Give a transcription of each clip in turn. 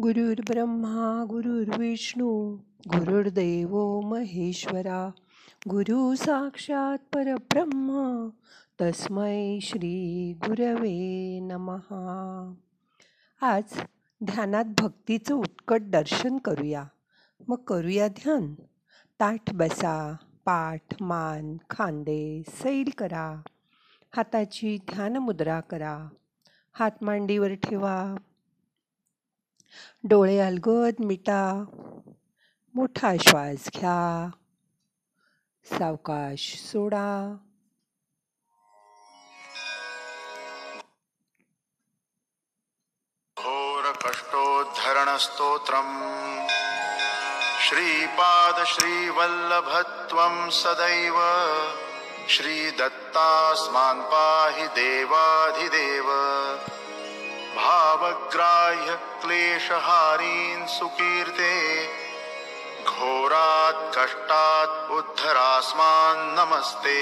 गुरुर्ब्रह्मा गुरुर्विष्णू गुरुर्देव महेश्वरा गुरु साक्षात परब्रह्म तस्मै श्री गुरवे नमहा आज ध्यानात भक्तीचं उत्कट दर्शन करूया. मग करूया ध्यान. ताठ बसा पाठ मान खांदे सैल करा. हाताची ध्यान मुद्रा करा. हात मांडीवर ठेवा. डोळे अलगद मिटा मोठा श्वास घ्या सावकाश सोडा. कष्टोद्धरणस्तोत्रम् श्रीपाद श्रीवल्लभत्वं सदैव श्रीदत्तास्मान् पाहि देवाधिदेव। भावग्राह्य क्लेशहारीन् सुकीर्ते घोरात् कष्टात् उद्धरास्मान् नमस्ते।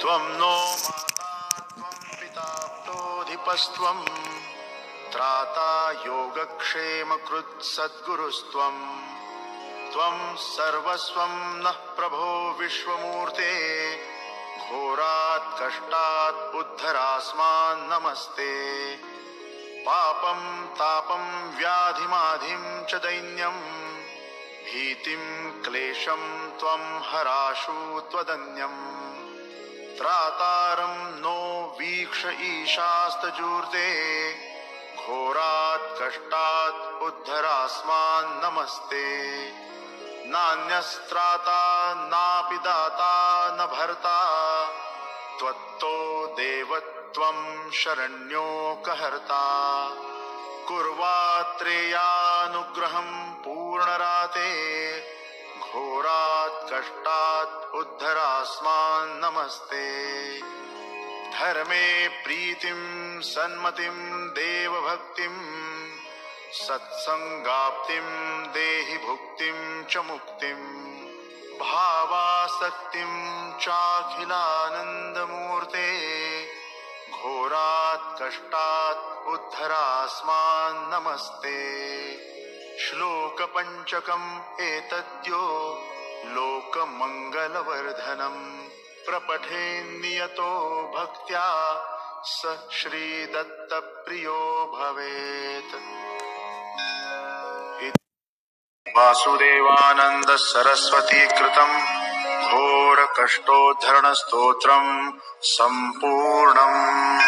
त्वं नो माता त्वं पिता प्तोऽधिपस्त्वं त्राता योगक्षेमकृत् सद्गुरुस्त्वम् त्वं सर्वस्वं नः प्रभो विश्वमूर्ते घोरात् कष्टात् उद्धरास्मान् नमस्ते। पापं तापं व्याधिमाधिं च दैन्यम् भीतिं क्लेशं त्वं हराशु त्वदन्यम् त्रातारं नो वीक्ष ईशास्तजूर्ते घोरात् कष्टात् उद्धरास्मान् नमस्ते। नान्यस्त्राता नापि दाता न भर्ता त्वत्तो देवत् शरण्यो शरण्योकहर्ता कुर्वात्रेयानुग्रहं पूर्णराते। घोरात् कष्टात् उद्धरास्मान् नमस्ते। धर्मे प्रीतिं सन्मतिं देवभक्तिं। सत्सङ्गाप्तिं देहि भुक्तिं च मुक्तिम् भावासक्तिं चाखिलानन्दमूर्ते। घोरात् कष्टात् उद्धरास्मान् नमस्ते। श्लोकपञ्चकम् एतद्यो लोकमङ्गलवर्धनं प्रपठे नियतो भक्त्या स श्रीदत्तप्रियो भवेत्। वासुदेवानन्द सरस्वती घोरकष्टोद्धरणस्तोत्रम् घोर सम्पूर्णम्।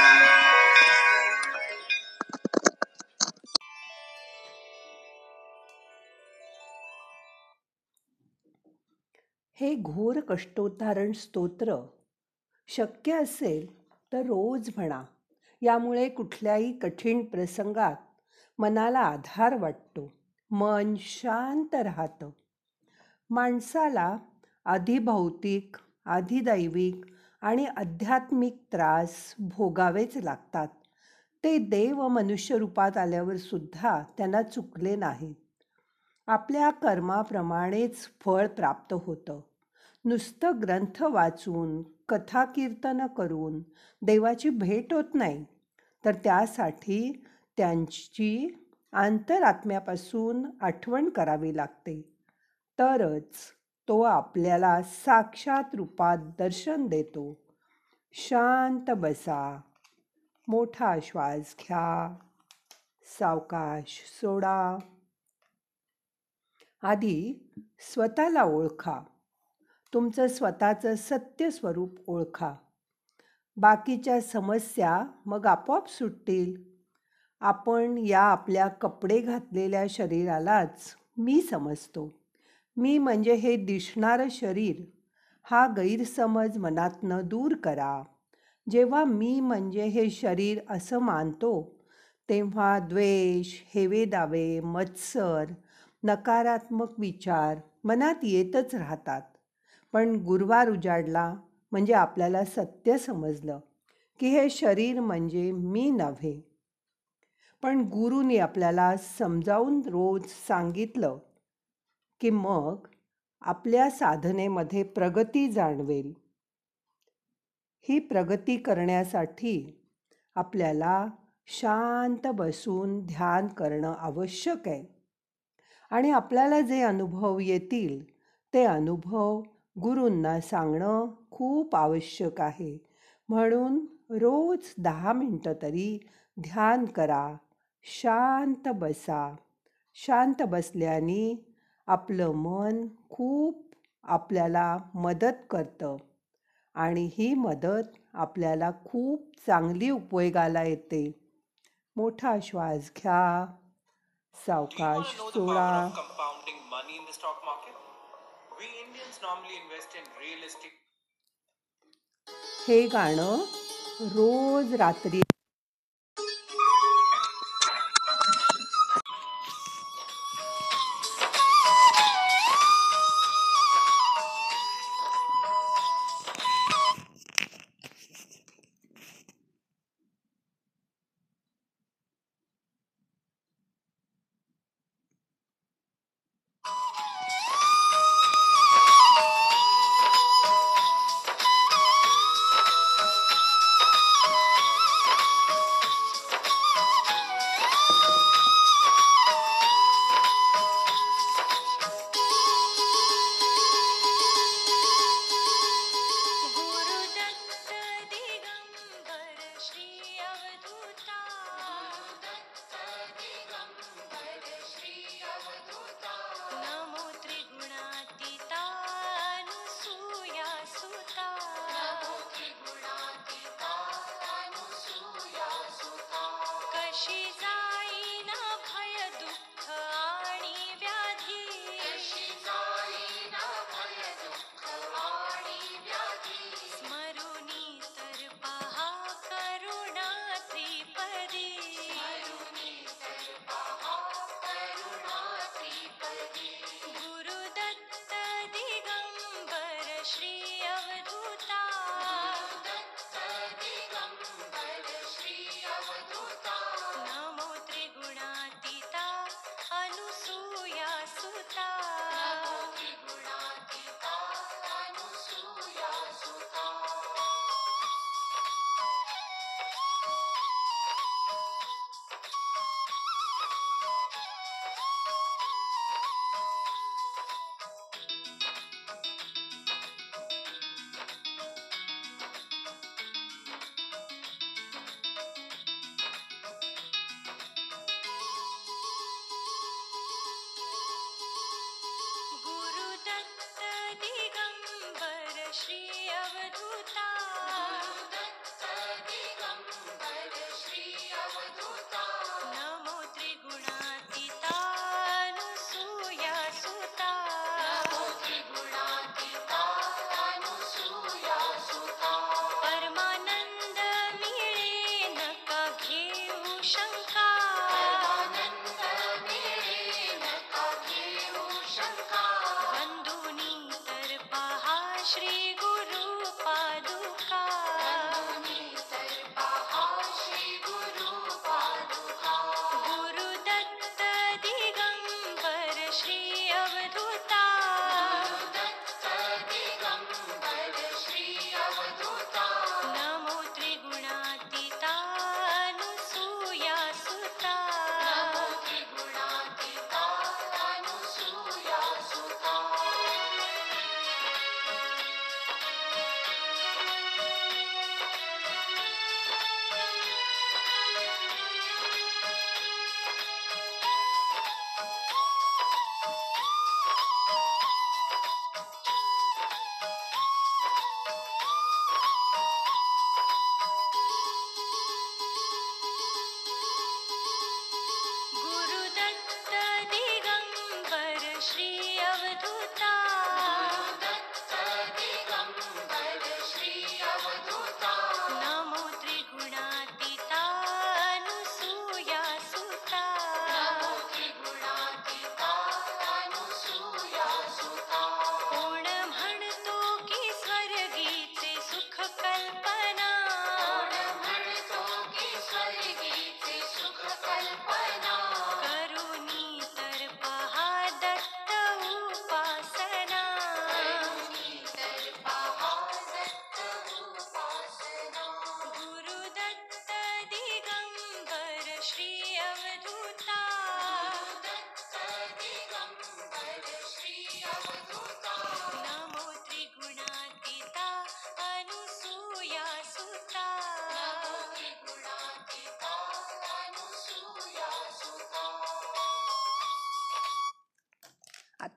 हे घोर कष्टोद्धारण स्तोत्र शक्य असेल तर रोज म्हणा यामुळे कुठल्याही कठीण प्रसंगात मनाला आधार वाटतो मन शांत राहतं. माणसाला आधी भौतिक आणि आध्यात्मिक त्रास भोगावेच लागतात. ते देव मनुष्य रूपात आल्यावर सुद्धा त्यांना चुकले नाहीत. आपल्या कर्माप्रमाणेच फळ प्राप्त होतं. नुसतं ग्रंथ वाचून कथा कीर्तन करून देवाची भेट होत नाही. तर त्यासाठी त्यांची आंतरात्म्यापासून आठवण करावी लागते. तरच तो आपल्याला साक्षात रूपात दर्शन देतो. शांत बसा. मोठा श्वास घ्या. सावकाश सोडा. आधी स्वतःला ओळखा. तुमचं स्वतःचं सत्य स्वरूप ओळखा. बाकीच्या समस्या मग आपोआप सुटतील. आपण या आपल्या कपडे घातलेल्या शरीरालाच मी समजतो. मी म्हणजे हे दिसणारं शरीर हा गैरसमज मनातनं दूर करा. जेव्हा मी म्हणजे हे शरीर असं मानतो तेव्हा द्वेष हेवेदावे मत्सर नकारात्मक विचार मनात येतच राहतात. पण गुरुवार उजाडला म्हणजे आपल्याला सत्य समजलं की हे शरीर म्हणजे मी नव्हे. पण गुरुनी आपल्याला समजावून रोज सांगितलं की मग आपल्या साधनेमध्ये प्रगती जाणवेल. ही प्रगती करण्यासाठी आपल्याला शांत बसून ध्यान करणं आवश्यक आहे. आणि आपल्याला जे अनुभव येतील ते अनुभव गुरूंना सांगणं खूप आवश्यक आहे. म्हणून रोज दहा मिनटं तरी ध्यान करा शांत बसा. शांत बसल्याने आपलं मन खूप आपल्याला मदत करतं. आणि ही मदत आपल्याला खूप चांगली उपयोगाला येते. मोठा श्वास घ्या. सावकाश सोडा. हे गाणं रोज रात्री